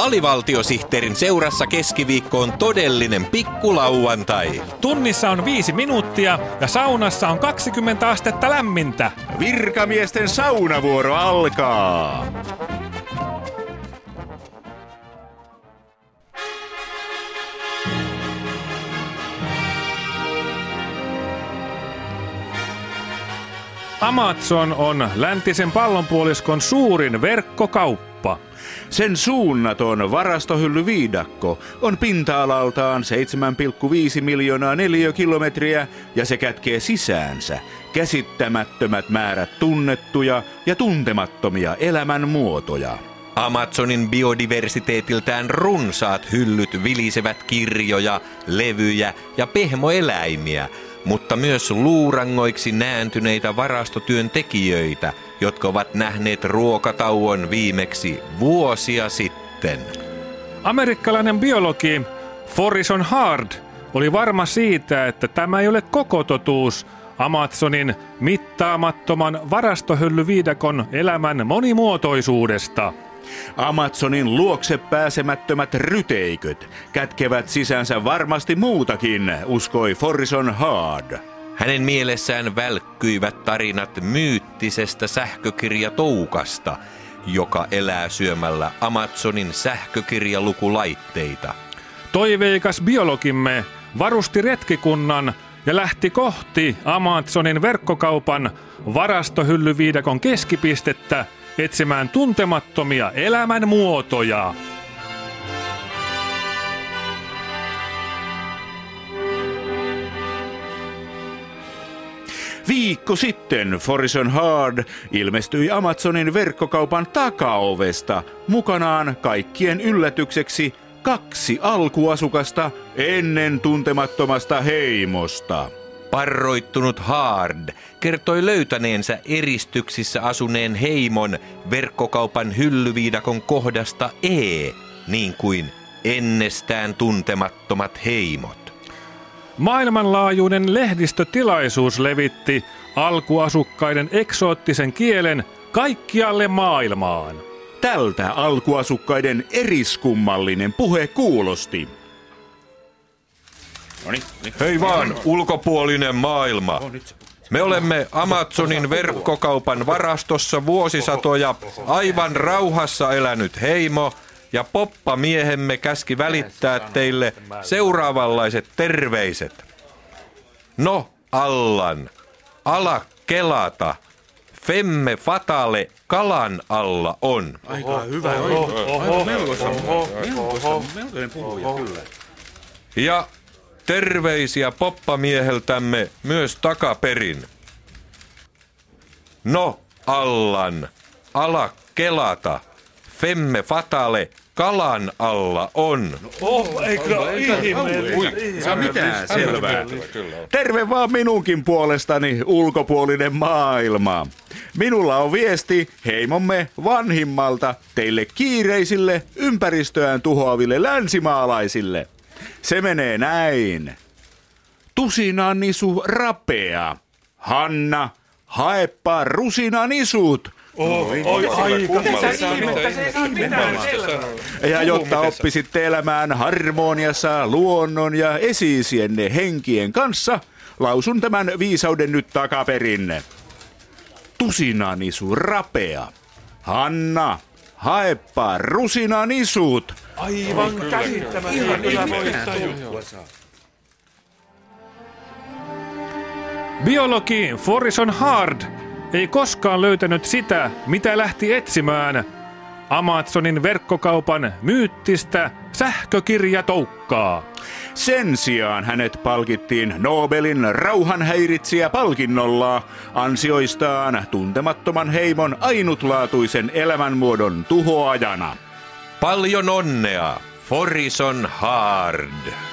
Alivaltiosihteerin seurassa keskiviikko on todellinen pikkulauantai. Tunnissa on viisi minuuttia ja saunassa on 20 astetta lämmintä. Virkamiesten saunavuoro alkaa. Amazon on läntisen pallonpuoliskon suurin verkkokauppa. Sen suunnaton varastohyllyviidakko on pinta-alaltaan 7,5 miljoonaa neliökilometriä ja se kätkee sisäänsä käsittämättömät määrät tunnettuja ja tuntemattomia elämän muotoja. Amazonin biodiversiteetiltään runsaat hyllyt vilisevät kirjoja, levyjä ja pehmoeläimiä, mutta myös luurangoiksi nääntyneitä varastotyöntekijöitä, jotka ovat nähneet ruokatauon viimeksi vuosia sitten. Amerikkalainen biologi Forison Hard oli varma siitä, että tämä ei ole koko totuus Amazonin mittaamattoman varastohyllyviidakon elämän monimuotoisuudesta. Amazonin luokse pääsemättömät ryteiköt kätkevät sisänsä varmasti muutakin, uskoi Forrison Hard. Hänen mielessään välkkyivät tarinat myyttisestä sähkökirjatoukasta, joka elää syömällä Amazonin sähkökirjalukulaitteita. Toiveikas biologimme varusti retkikunnan ja lähti kohti Amazonin verkkokaupan varastohyllyviidakon keskipistettä etsimään tuntemattomia elämän muotoja. Viikko sitten Forison Hard ilmestyi Amazonin verkkokaupan takaovesta mukanaan kaikkien yllätykseksi kaksi alkuasukasta ennen tuntemattomasta heimosta. Parroittunut Hard kertoi löytäneensä eristyksissä asuneen heimon verkkokaupan hyllyviidakon kohdasta E, niin kuin ennestään tuntemattomat heimot. Maailmanlaajuinen lehdistötilaisuus levitti alkuasukkaiden eksoottisen kielen kaikkialle maailmaan. Tältä alkuasukkaiden eriskummallinen puhe kuulosti. Hei vaan, ulkopuolinen maailma. Me olemme Amazonin verkkokaupan varastossa vuosisatoja aivan rauhassa elänyt heimo, ja poppamiehemme käski välittää teille seuraavanlaiset terveiset. No, Allan, ala kelata. Femme fatale kalan alla on. Aika hyvä. Melkoinen puhuja kyllä. Ja terveisiä poppamieheltämme myös takaperin. No, Allan, ala kelata. Femme fatale kalan alla on. Oh, eikö ihmeellistä? mitään selvää. Terve vaan minunkin puolestani ulkopuolinen maailma. Minulla on viesti heimomme vanhimmalta teille kiireisille ympäristöään tuhoaville länsimaalaisille. Se menee näin. Tusinanisu rapea. Hanna, haepa rusinanisut. Ja jotta oppisitte elämään harmoniassa luonnon ja esiisienne henkien kanssa, lausun tämän viisauden nyt takaperin. Tusinanisu rapea. Hanna, haepa rusinanisut. Aivan käsittämätöntä. Biologi Forison Hard ei koskaan löytänyt sitä, mitä lähti etsimään. Amazonin verkkokaupan myyttistä sähkökirjatoukkaa. Sen sijaan hänet palkittiin Nobelin rauhanhäiritsijä palkinnolla ansioistaan tuntemattoman heimon ainutlaatuisen elämänmuodon tuhoajana. Paljon onnea, Forison Hard.